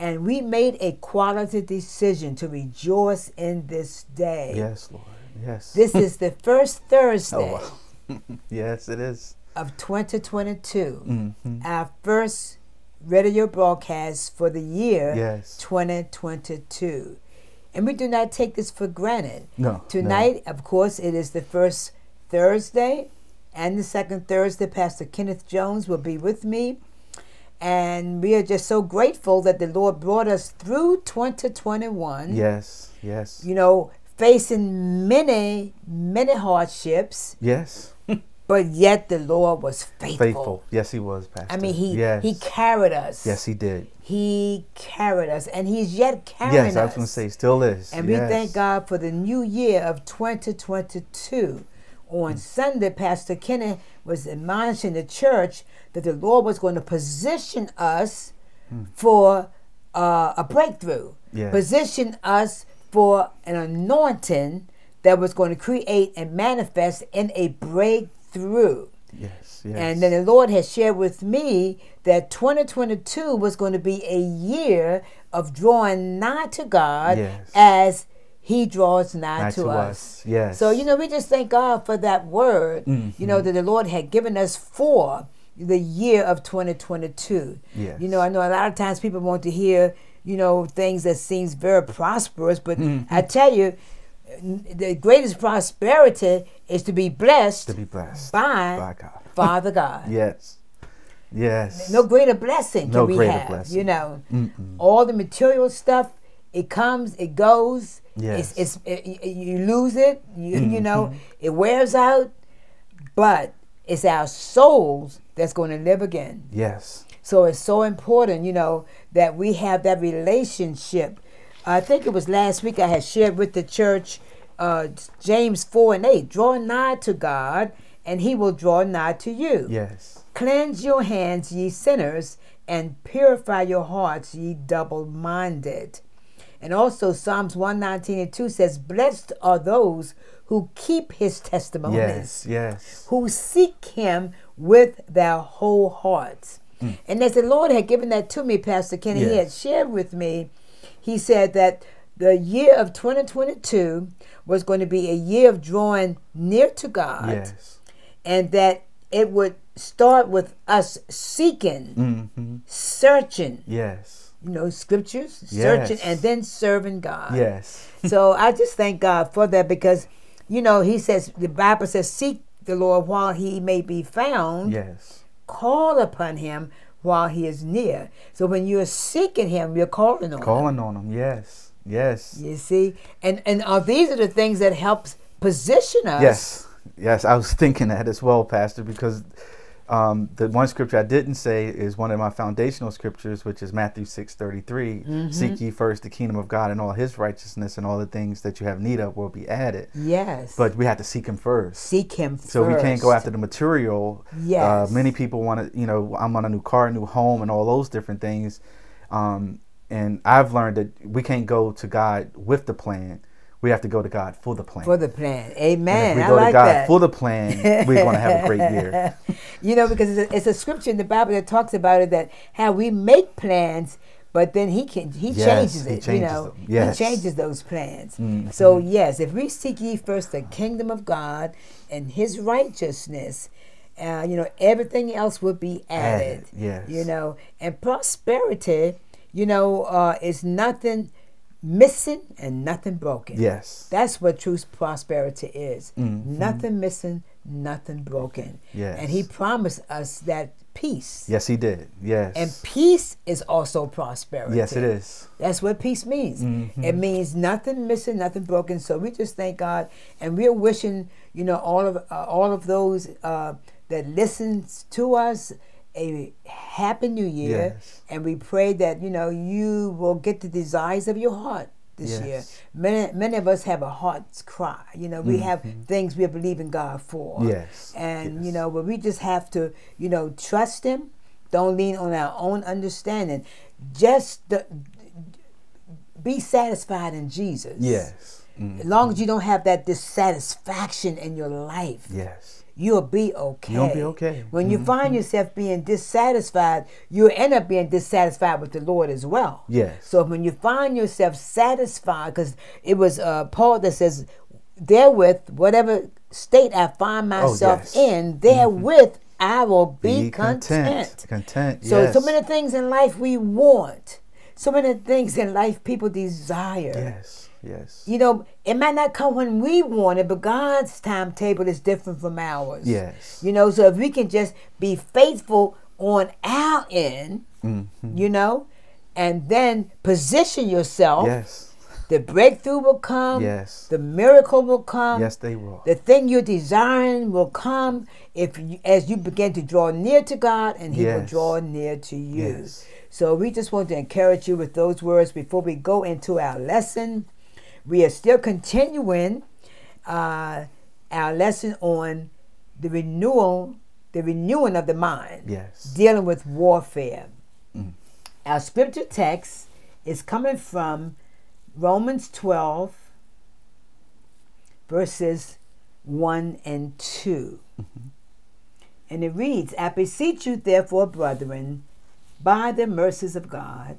and we made a quality decision to rejoice in this day. Yes, Lord. Yes. This is the first Thursday oh, wow. yes, it is. of 2022. Mm-hmm. Our first radio broadcast for the year Yes. 2022. And we do not take this for granted. No. Tonight, of course, it is the first Thursday and the second Thursday. Pastor Kenneth Jones will be with me. And we are just so grateful that the Lord brought us through 2021. Yes. Yes. You know, facing many, many hardships, yes. but yet the Lord was faithful. Faithful. Yes, he was, Pastor. I mean, he yes. he carried us. Yes, he did. He carried us, and he's yet carrying us. Yes, I was going to say, still is. And we thank God for the new year of 2022. On Sunday, Pastor Kenny was admonishing the church that the Lord was going to position us for uh, a breakthrough, position us for an anointing that was going to create and manifest in a breakthrough. Yes. Yes. And then the Lord has shared with me that 2022 was going to be a year of drawing nigh to God Yes. as He draws nigh, Nigh to, to us. us. Yes. So, you know, we just thank God for that word, you Mm-hmm. know, that the Lord had given us for the year of 2022. Yes. You know, I know a lot of times people want to hear, you know, things that seems very prosperous, but Mm-hmm. I tell you, the greatest prosperity is to be blessed to be blessed by, by God. Father God. Yes. Yes. No greater blessing can No we greater have. blessing. You know, Mm-mm. all the material stuff, it comes, it goes. Yes. It's, it's it, you lose it. You you know, Mm-hmm. it wears out. But it's our souls that's going to live again. Yes. So it's so important, you know, that we have that relationship. I think it was last week I had shared with the church uh, James 4 and 8 draw nigh to God, and he will draw nigh to you. Yes. Cleanse your hands, ye sinners, and purify your hearts, ye double minded. And also, Psalms 119 and 2 says, Blessed are those who keep his testimonies Yes. Yes. who seek him with their whole hearts. And as the Lord had given that to me, Pastor Kenny, he had shared with me, he said that the year of 2022 was going to be a year of drawing near to God Yes. and that it would start with us seeking, Mm-hmm. searching, Yes. You know, scriptures, Yes. searching, and then serving God Yes. so I just thank God for that because, you know, He says the Bible says, "Seek the Lord while He may be found; Yes. call upon Him while He is near." So when you're seeking Him, you're calling on Him. Calling on him. Yes. Yes. You see, and and uh, these are the things that helps position us. Yes, yes, I was thinking that as well, Pastor, because um, the one scripture I didn't say is one of my foundational scriptures, which is Matthew six Seek ye first the kingdom of God and all His righteousness, and all the things that you have need of will be added. Yes. But we have to seek Him first. seek Him first. So we can't go after the material. Yes. Uh, many people want to, you know, I'm on a new car, new home, and all those different things. Um, and I've learned that we can't go to God with the plan. We have to go to God for the plan. for the plan. Amen. we I go like to God that. for the plan, we're going to have a great year. you know, because it's a, it's a scripture in the Bible that talks about it that how we make plans, but then he can he Yes, changes he it. you know. Yes. he changes those plans. Mhm. So yes, if we seek ye first the kingdom of God and His righteousness. Uh, you know, everything else will be added. Added, yes. You know, and prosperity, you know, uh, is nothing missing and nothing broken. Yes. That's what true prosperity is. Mhm. Nothing missing, nothing broken. Yes. And he promised us that peace. Yes, he did. Yes. And peace is also prosperity. yes, it is. That's what peace means. Mhm. It means nothing missing, nothing broken. So we just thank God, and we're wishing, you know, all of uh, all of those uh, that listens to us a happy new year. Yes. And we pray that you know you will get the desires of your heart. this Yes. year. Many, many of us have a heart's cry. You know, we have things we are believing God for. Mm-hmm. Yes, And, you know, but we just have to, you know, trust Him. Don't lean on our own understanding. Just the, be satisfied in Jesus. Yes. Mm. As long as you don't have that dissatisfaction in your life, Yes. You'll be okay. You'll be okay. Mm-hmm. When you find yourself being dissatisfied, you'll end up being dissatisfied with the Lord as well. Yes. So when you find yourself satisfied, because it was uh, Paul that says, therewith, whatever state I find myself Oh, yes. Mm-hmm. in, therewith I will be, content. Content. So yes. so many things in life we want. So many things in life people desire. Yes. Yes. You know, it might not come when we want it, but God's timetable is different from ours. Yes. You know, so if we can just be faithful on our end, Mm-hmm. you know, and then position yourself, Yes. the breakthrough will come. Yes. The miracle will come. Yes, they will. The thing you're desiring will come if you, as you begin to draw near to God, and He will draw near to you. Yes. So we just want to encourage you with those words before we go into our lesson. We are still continuing uh, our lesson on the renewal, the renewing of the mind, Yes. dealing with warfare. Our scripture text is coming from Romans 12, verses 1 and 2. And it reads, I beseech you, therefore, brethren, by the mercies of God,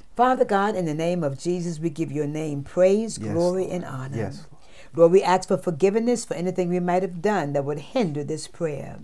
Father God, in the name of Jesus, we give your name praise, Yes, glory, Lord. and honor. Yes, Lord, we ask for forgiveness for anything we might have done that would hinder this prayer.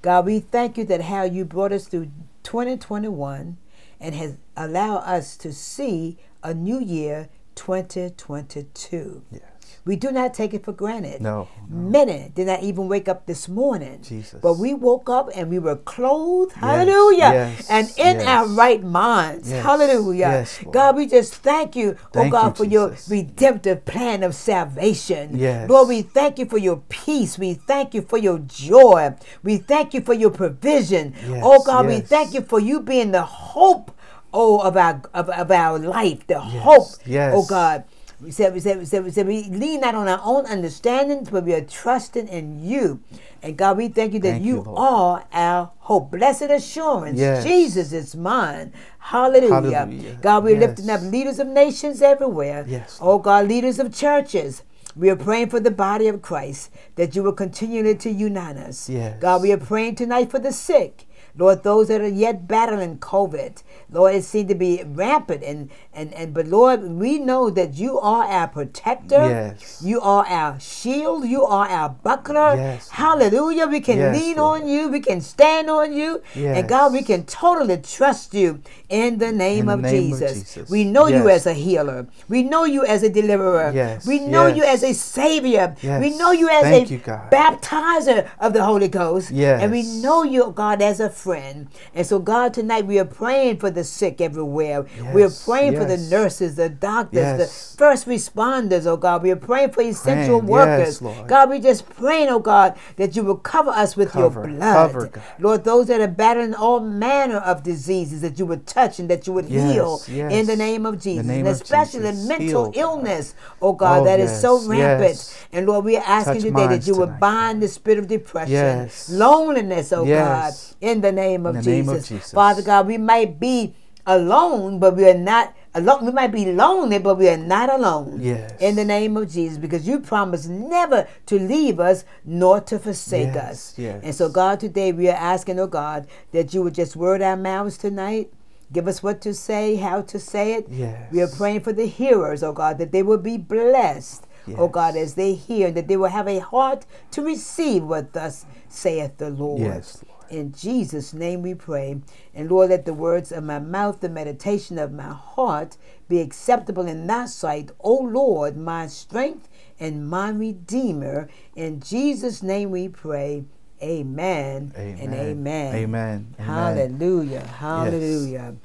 God, we thank you that how you brought us through 2021 and has allowed us to see a new year 2022. Yes. We do not take it for granted. No. Many did not even wake up this morning. Jesus. But we woke up and we were clothed. Yes, Hallelujah. yes, and in yes. our right minds. Hallelujah. yes, God, we just thank you, oh God, you, for your redemptive plan of salvation. Yes. Lord, we thank you for your peace. We thank you for your joy. We thank you for your provision. Yes, oh God, we thank you for you being the hope. Oh, of our of, of our life, the hope, oh yes. oh God, we said, we said, we said, we said, we lean not on our own understandings, but we are trusting in you. And God, we thank you that Thank you, you, are our hope. Blessed assurance, Yes. Jesus is mine. Hallelujah. Hallelujah. God, we're Yes. lifting up leaders of nations everywhere. Yes. Oh God, leaders of churches. We are praying for the body of Christ that you will continue to unite us. Yes. God, we are praying tonight for the sick. Lord, those that are yet battling COVID, Lord, it seems to be rampant, and and and but Lord, we know that you are our protector. Yes. You are our shield. You are our buckler. Yes. Hallelujah. We can Yes, lean Lord. on you. We can stand on you. Yes. And God, we can totally trust you in the name, In the of, name of Jesus. Jesus. We know you as a healer. We know you as a deliverer. Yes, We know you as a savior. Yes. We know you as Thank a you, baptizer of the Holy Ghost. Yes. And we know you, God, as a friend. And so, God, tonight we are praying for the sick everywhere. we are Yes, praying for the nurses, the doctors, Yes. the first responders, oh God. We are praying for essential Praying, workers. yes. God, we just praying, oh God, that you will cover us with Cover, your blood. cover. Lord, those that are battling all manner of diseases, that you would touch and that you would Yes, heal yes. in the name of Jesus. name and especially Jesus. mental illness, oh God, Oh, that is so rampant. yes. And Lord, we are asking Touch today that you would bind the spirit of depression, Yes. loneliness, oh Yes. God, in the name of In the Jesus. name of Jesus. Father God, we might be alone, but we are not alone. We might be lonely, but we are not alone. Yes. In the name of Jesus, because you promised never to leave us nor to forsake Yes, us. yes. And so, God, today we are asking, oh God, that you would just word our mouths tonight. Give us what to say, how to say it. Yes. We are praying for the hearers, oh God, that they will be blessed, oh God, as they hear, that they will have a heart to receive what thus saith the Lord. Yes, Lord. In Jesus' name we pray. And Lord, let the words of my mouth, the meditation of my heart be acceptable in thy sight, O Lord, my strength and my redeemer. In Jesus' name we pray. Amen, Amen. and amen. Amen. Amen. Hallelujah. Hallelujah.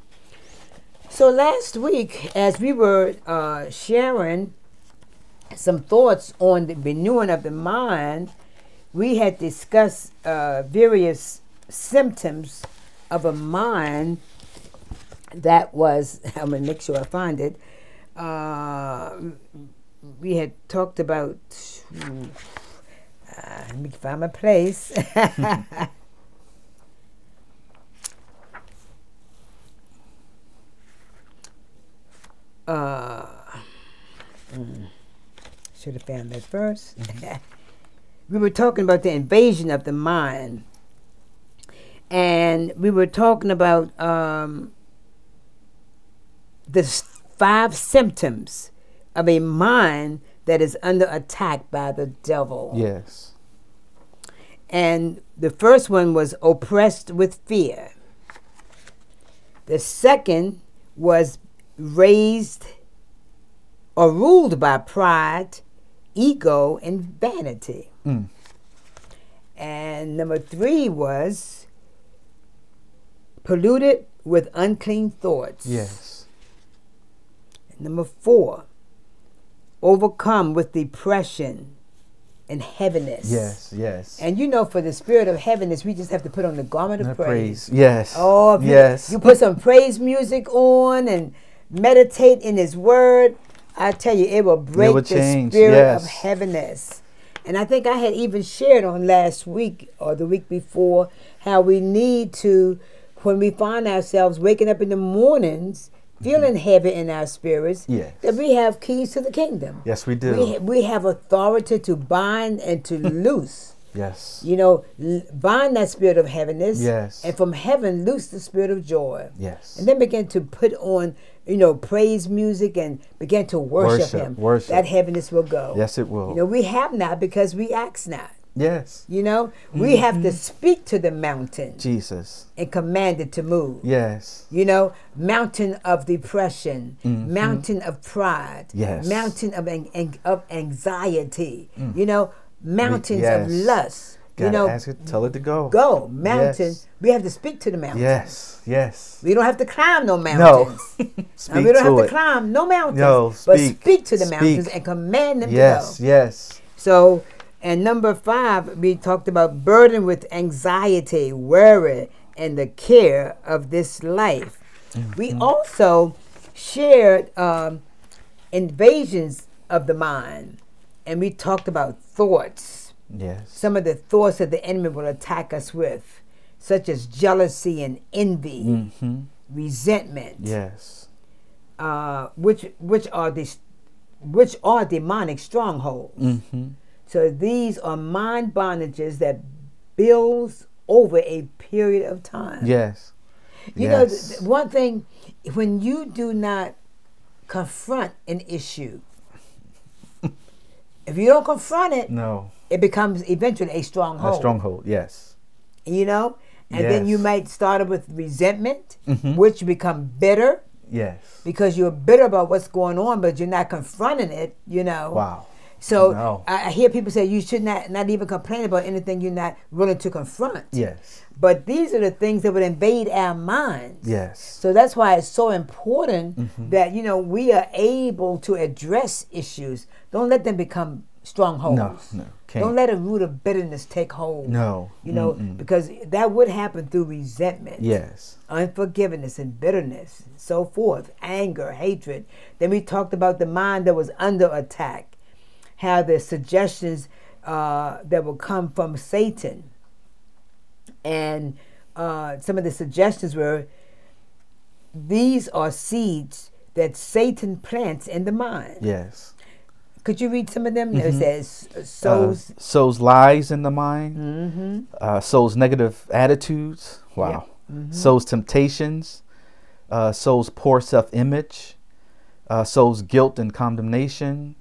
So last week, as we were uh, sharing some thoughts on the renewing of the mind, we had discussed uh, various symptoms of a mind that was, I'm going to make sure I find it. Uh, we had talked about, uh, let me find my place. uh, mm, should have found that 1st we were talking about the invasion of the mind, and we were talking about um, the five symptoms of a mind that is under attack by the devil. Yes. And the first one was oppressed with fear. The second was raised or ruled by pride, ego, and vanity. Mm. And number three was polluted with unclean thoughts. Yes. And number four, overcome with depression and heaviness. Yes. Yes. And you know, for the spirit of heaviness, we just have to put on the garment of And praise. Yes. Oh, if you, yes. you put some praise music on and meditate in His Word, I tell you, it will break will the change, spirit of heaviness. And I think I had even shared on last week or the week before how we need to, when we find ourselves waking up in the mornings, feeling heavy in our spirits, Mm-hmm. Yes. that we have keys to the kingdom. yes, we do. We, ha- we have authority to bind and to loose. yes. You know, l- bind that spirit of heaviness. Yes. And from heaven, loose the spirit of joy. Yes. And then begin to put on, you know, praise music and begin to worship, Worship, Him. worship. That heaviness will go. yes, it will. You know, we have not because we ask not. Yes. You know, we have Mm-hmm. to speak to the mountain Jesus. and command it to move. Yes. You know, mountain of depression, mountain of pride, Mm-hmm. Yes. mountain of an, an- of anxiety. You know, mountains yes. of lust. Gotta you know, ask it, tell it to go. go mountain. Yes. We have to speak to the mountain. Yes. Yes. We don't have to climb no No. mountains. speak Uh, we don't to have to climb no mountains. No, but speak. speak to the Speak. mountains and command them Yes. to go. Yes. So, and number five, we talked about burden with anxiety, worry, and the care of this life. We Mm-hmm. also shared um, invasions of the mind, and we talked about thoughts. Yes. Some of the thoughts that the enemy will attack us with, such as jealousy and envy, Mm-hmm. resentment, Yes. uh, which which are these which are demonic strongholds. Mm-hmm. So these are mind bondages that builds over a period of time. Yes. You know, yes. th- one thing, when you do not confront an issue, if you don't confront it, no. it becomes eventually a stronghold. A stronghold. Yes. You know? And then you might start with resentment, Mhm. which become bitter Yes. because you're bitter about what's going on, but you're not confronting it, you know? Wow. So No. I, I hear people say you should not not even complain about anything you're not willing to confront. Yes. But these are the things that would invade our minds. Yes. So that's why it's so important Mm-hmm. that you know we are able to address issues. Don't let them become strongholds. No. No. Can't. Don't let a root of bitterness take hold. No. You know, Mm-mm. because that would happen through resentment Yes. unforgiveness and bitterness, and so forth, anger, hatred. Then we talked about the mind that was under attack, how the suggestions uh, that will come from Satan. And uh, some of the suggestions were these are seeds that Satan plants in the mind. Yes. Could you read some of them? It says, uh, Uh, sows. sows lies in the mind. mm-hmm. Uh, sows negative attitudes. Wow. Sows temptations. Uh, sows poor self-image. Uh, sows guilt and condemnation.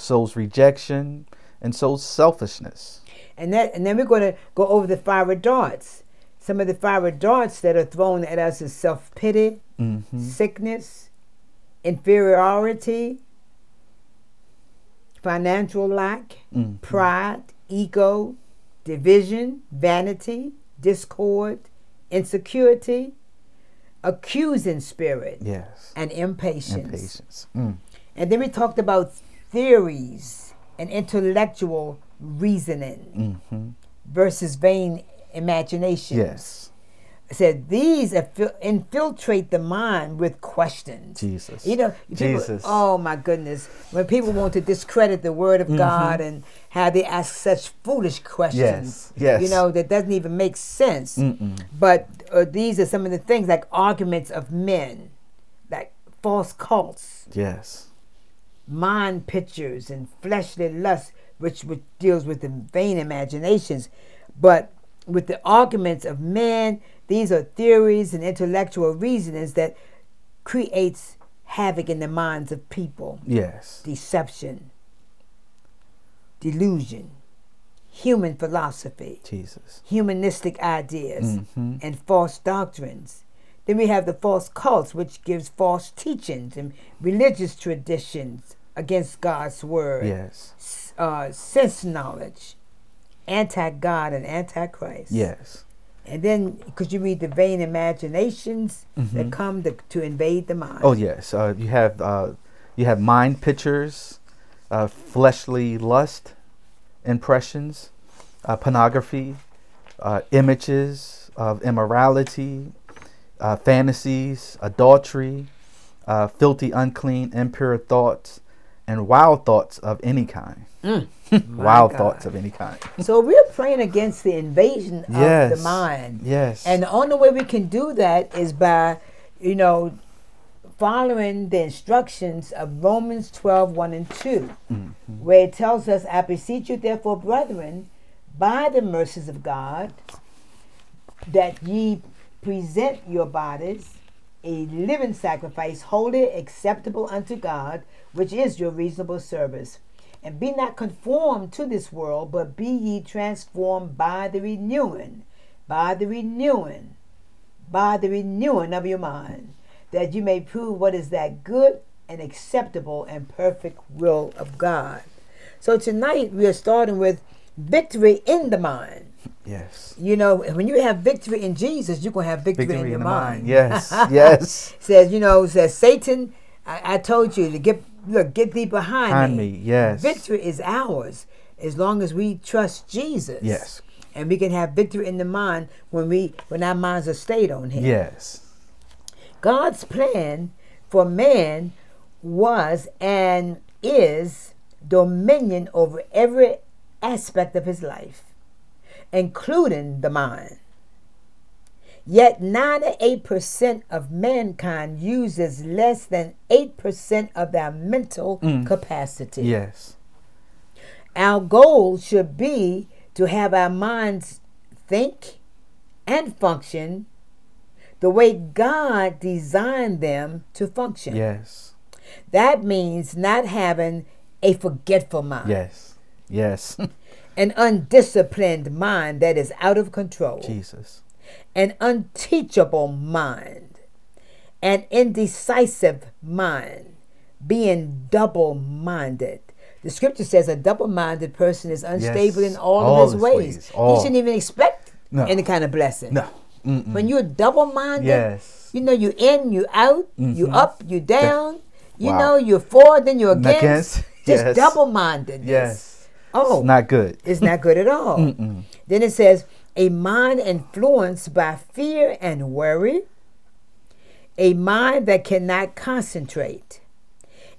Sows rejection, and sows selfishness. And that, and then we're going to go over the fiery darts. Some of the fiery darts that are thrown at us is self pity, Mm-hmm. sickness, inferiority, financial lack, Mm. pride, ego, division, vanity, discord, insecurity, accusing spirit, Yes. and impatience. And patience. Mm. And then we talked about theories and intellectual reasoning hmm versus vain imagination. Yes. It said these infiltrate the mind with questions. Jesus. You know, people, Jesus. oh my goodness, when people want to discredit the word of God and how they ask such foolish questions, Yes, yes. you know, that doesn't even make sense. Mm-mm. But uh, these are some of the things like arguments of men, like false cults, Yes. Mind pictures, and fleshly lust, which, which deals with the vain imaginations. But with the arguments of men, these are theories and intellectual reasonings that creates havoc in the minds of people. Yes. Deception, delusion, human philosophy, Jesus. humanistic ideas, Mhm. and false doctrines. Then we have the false cults, which gives false teachings and religious traditions against God's word. Yes. Uh, sense knowledge, anti God and anti Christ. Yes. And then, because you read the vain imaginations that come to, to invade the mind. Mm-hmm. Oh yes. Uh, you have uh, you have mind pictures, uh, fleshly lust, impressions, uh, pornography, uh, images of immorality, uh, fantasies, adultery, uh, filthy, unclean, impure thoughts, and wild thoughts of any kind. My wild God. thoughts of any kind. So we're praying against the invasion of the mind. Yes. And the only way we can do that is by, you know, following the instructions of Romans 12, 1 and 2, Mm-hmm. where it tells us, I beseech you, therefore, brethren, by the mercies of God, that ye present your bodies a living sacrifice, holy, acceptable unto God, which is your reasonable service. And be not conformed to this world, but be ye transformed by the renewing, by the renewing, by the renewing of your mind, that you may prove what is that good and acceptable and perfect will of God. So tonight we are starting with victory in the mind. Yes. You know, when you have victory in Jesus, you're gonna have victory, Victory in your the mind. Yes. yes. says, you know, says Satan, I, I told you to get look, get thee behind, Behind me. Yes. Victory is ours as long as we trust Jesus. Yes. And we can have victory in the mind when we when our minds are stayed on him. Yes. God's plan for man was and is dominion over every aspect of his life, including the mind. Yet 98% of mankind uses less than 8% of their mental mm. capacity. Yes. Our goal should be to have our minds think and function the way God designed them to function. Yes. That means not having a forgetful mind, Yes. Yes. an undisciplined mind that is out of control, Jesus. an unteachable mind, an indecisive mind, being double minded. The scripture says a double minded person is unstable Yes, in all, all of his his ways. ways, He all. shouldn't even expect No. any kind of blessing. No. Mm-mm. When you're double minded, Yes. you know, you in, you out, you mm-hmm. up, you down. You Wow. know, you're for, then you're against. Against, Just yes. double minded. Yes. Oh, It's not good. it's not good at all. Then it says, a mind influenced by fear and worry, a mind that cannot concentrate,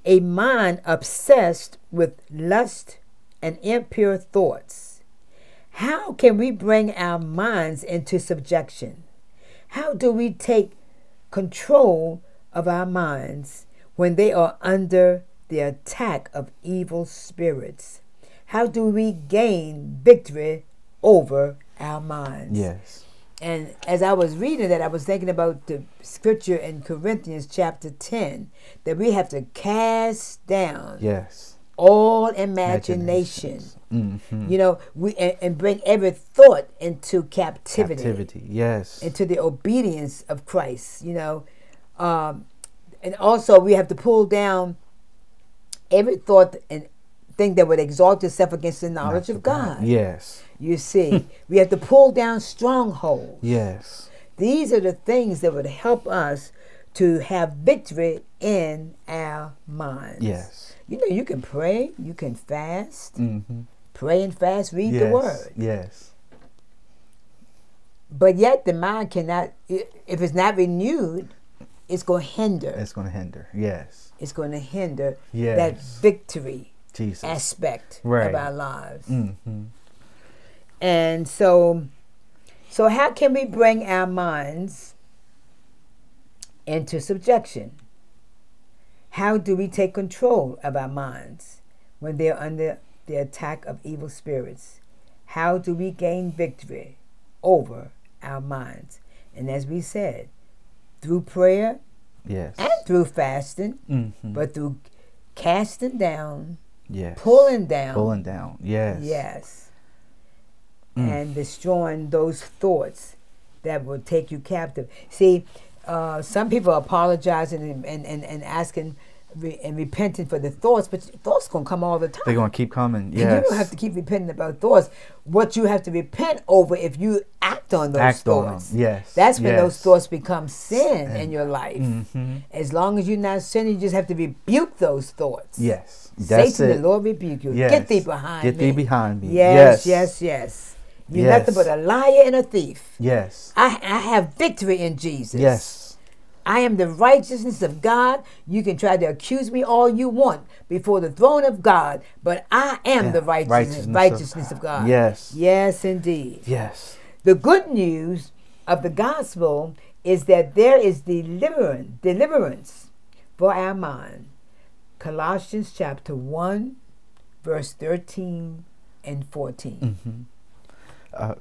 a mind obsessed with lust and impure thoughts. How can we bring our minds into subjection? How do we take control of our minds when they are under the attack of evil spirits? How do we gain victory over our minds? Yes. And as I was reading that, I was thinking about the scripture in Corinthians chapter 10 that we have to cast down Yes. all imagination. Mm-hmm. You know, we and, and bring every thought into captivity, Captivity. Yes. into the obedience of Christ. You know, um, and also we have to pull down every thought and thing that would exalt itself against the knowledge of God. Yes. You see, we have to pull down strongholds. Yes. These are the things that would help us to have victory in our minds. Yes. You know, you can pray, you can fast, Mm-hmm. pray and fast, read yes. the word. Yes. But yet the mind cannot, if it's not renewed, it's going to hinder. It's going to hinder. Yes. It's going to hinder that victory Jesus. aspect Right. of our lives. Mm-hmm. And so, so how can we bring our minds into subjection? How do we take control of our minds when they're under the attack of evil spirits? How do we gain victory over our minds? And as we said, through prayer Yes. and through fasting, Mm-hmm. but through casting down, yes. pulling down, Pulling down. Yes. Yes. Mm. And destroying those thoughts that will take you captive. See, uh, some people are apologizing and, and, and, and asking re- and repenting for the thoughts, but thoughts to come all the time. They're going to keep coming. And Yes. You don't have to keep repenting about thoughts. What you have to repent over if you act on those Act on them. thoughts. Yes. That's when those thoughts become sin in your life. Mhm. As long as you're not sinning, you just have to rebuke those thoughts. Yes. That's Satan, it. the Lord rebuke you. Yes. Get thee behind Get me. Get thee behind me. Yes, Yes. yes, yes. You're Yes. nothing but a liar and a thief. Yes. I, I have victory in Jesus. Yes. I am the righteousness of God. You can try to accuse me all you want before the throne of God, but I am Yeah, the righteousness, righteousness of righteousness of God. Yes. Yes, indeed. Yes. The good news of the gospel is that there is deliverance, deliverance for our mind. Colossians chapter 1, verse 13 and 14. Mm-hmm. Uh,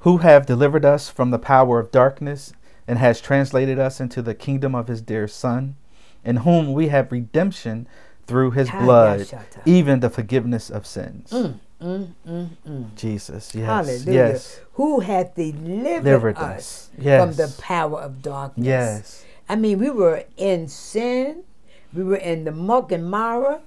who have delivered us from the power of darkness and has translated us into the kingdom of his dear Son, in whom we have redemption through his blood, even the forgiveness of sins. Mm, mm, mm. Jesus. Yes. Hallelujah. Yes. Who hath delivered, Delivered us, us. from the power of darkness. Yes. I mean, we were in sin, we were in the muck and mire,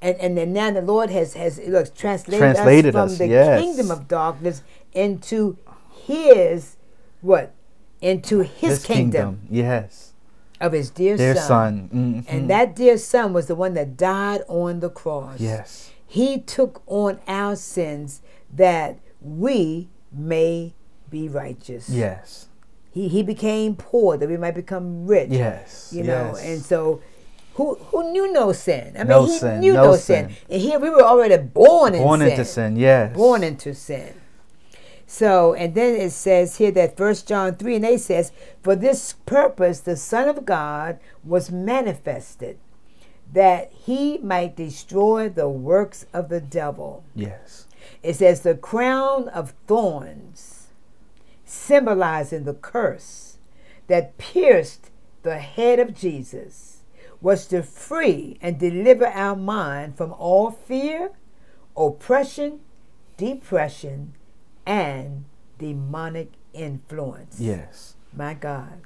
and, and then now the Lord has, has look, translated, Translated us from us, the yes. kingdom of darkness into his, what? Into his, kingdom, Yes. of his dear, Dear son. son. Mhm. And that dear son was the one that died on the cross. Yes. He took on our sins that we may be righteous. Yes. He he became poor that we might become rich. Yes. You know, yes. and so who who knew no sin? I mean No he sin, knew no sin. sin. And here we were already born, born in into sin. Yes. Born into sin. So, and then it says here that First John 3 and 8 says, For this purpose the Son of God was manifested, that he might destroy the works of the devil. Yes. It says the crown of thorns, symbolizing the curse that pierced the head of Jesus, was to free and deliver our mind from all fear, oppression, depression, and demonic influence. Yes. My God.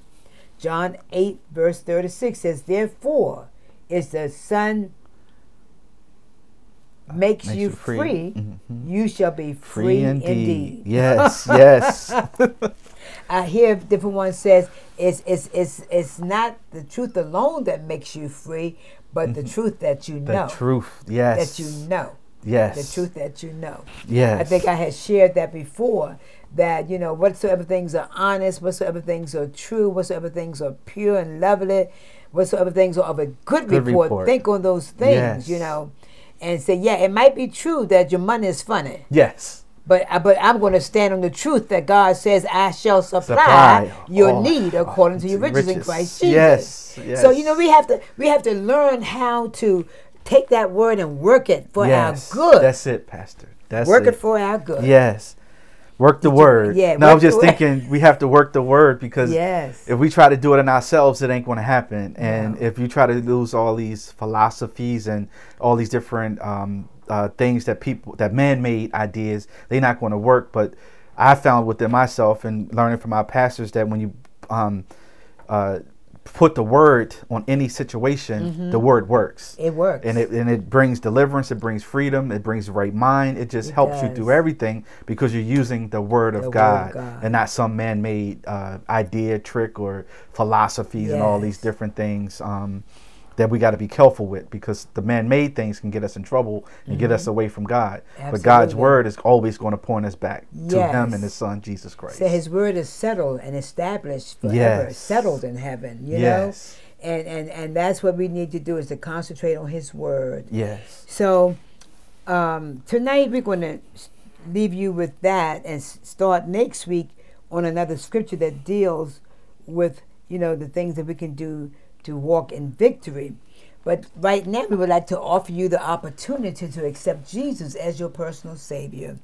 John 8, verse 36 says, Therefore, is the Son makes, you free, Mhm. you shall be free, indeed. Yes. Yes. I hear different ones says it's, it's, it's, it's not the truth alone that makes you free, but the truth that you know. the truth. Yes. That you know. Yes. The truth that you know. Yes. I think I had shared that before. That you know, whatsoever things are honest, whatsoever things are true, whatsoever things are pure and lovely, whatsoever things are of a good, Good report, report. think on those things, you know, and say, yeah, it might be true that your money is funny, Yes. but uh, but I'm going to stand on the truth that God says, I shall supply, Supply your all- need according to your to riches, in. Christ Jesus. Yes, yes. So you know, we have to we have to learn how to take that word and work it for yes. our good. That's it, Pastor. That's work it. it for our good. Yes. Work the word. yeah, No, I was just word. thinking we have to work the word because Yes. if we try to do it in ourselves, it ain't going to happen. And No. if you try to lose all these philosophies and all these different um, uh, things that people, that man-made ideas, they're not going to work. But I found within myself and learning from our pastors that when you um, uh, put the word on any situation, the word works. It works. And it and it brings deliverance, it brings freedom, it brings the right mind. It just It helps you does. through everything because you're using the word of, The word of God, God. and not some man-made uh, idea, trick, or philosophies and all these different things. Um, that we got to be careful with because the man-made things can get us in trouble and get us away from God. But God's Mm-hmm. Word is always going to point us back to Him and His Son Jesus Christ. So his word is settled and established forever, Yes. settled in heaven, you Yes. know? And, and and that's what we need to do is to concentrate on his word. yes. So um, tonight we're going to leave you with that and start next week on another scripture that deals with you know the things that we can do to walk in victory. But right now we would like to offer you the opportunity to accept Jesus as your personal savior.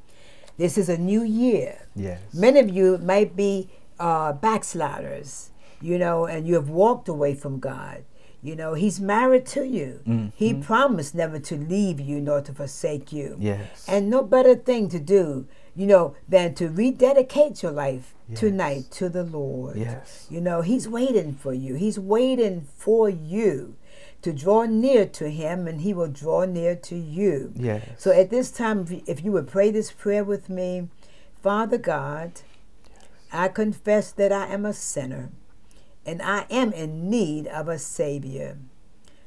This is a new year. Yes. Many of you might be uh, backsliders, you know, and you have walked away from God. You know, He's married to you. He promised never to leave you nor to forsake you. Yes. And no better thing to do, you know, than to rededicate your life Yes. tonight to the Lord. Yes. You know, He's waiting for you. He's waiting for you to draw near to Him, and He will draw near to you. Yes. So at this time, if you- would pray this prayer with me, Father God, I confess that I am a sinner and I am in need of a Savior.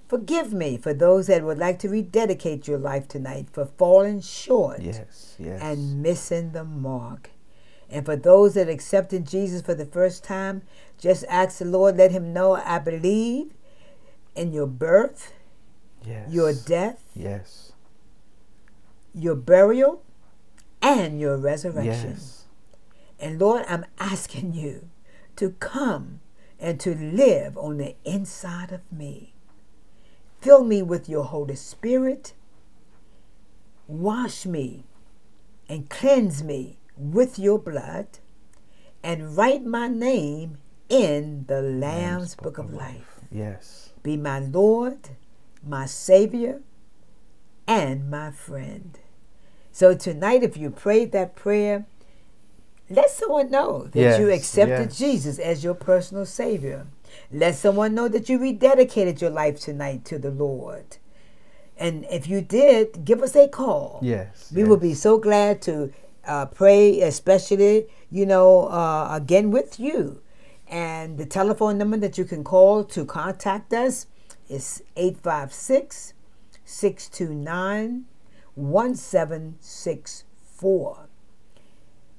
Forgive me for those that would like to rededicate your life tonight for falling short Yes. Yes. and missing the mark. And for those that accepted Jesus for the first time, just ask the Lord, let Him know I believe in your birth, yes. your death, Yes. your burial, and your resurrection. Yes. And Lord, I'm asking you to come and to live on the inside of me. Fill me with your Holy Spirit. Wash me and cleanse me with your blood and write my name in the Lamb's Book of Life. Yes. Be my Lord, my Savior, and my friend. So tonight, if you prayed that prayer, let someone know that you accepted yes. Jesus as your personal Savior. Let someone know that you rededicated your life tonight to the Lord. And if you did, give us a call. Yes. We will be so glad to uh, pray, especially, you know, uh, again with you. And the telephone number that you can call to contact us is 856 629 1764.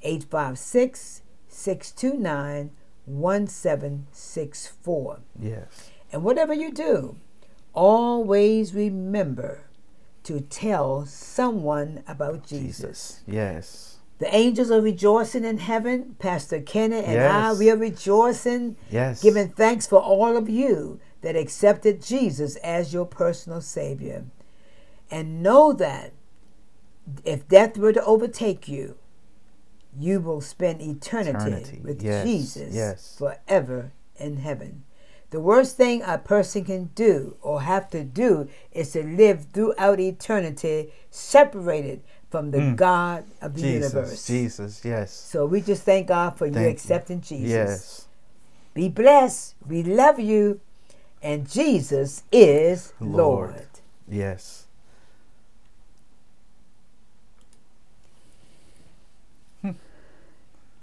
856 629 1764. Yes. And whatever you do, always remember to tell someone about Jesus. Jesus. Yes. The angels are rejoicing in heaven. Pastor Kenneth and I, we are rejoicing, Yes. giving thanks for all of you that accepted Jesus as your personal Savior. And know that if death were to overtake you, you will spend eternity, Eternity. with Yes. Jesus Yes. forever in heaven. The worst thing a person can do or have to do is to live throughout eternity separated from the God of the Mm. Jesus. universe. Jesus. Yes. So we just thank God for you Thank you. accepting Jesus. Yes. Be blessed. We love you. And Jesus is Lord. Lord. Yes.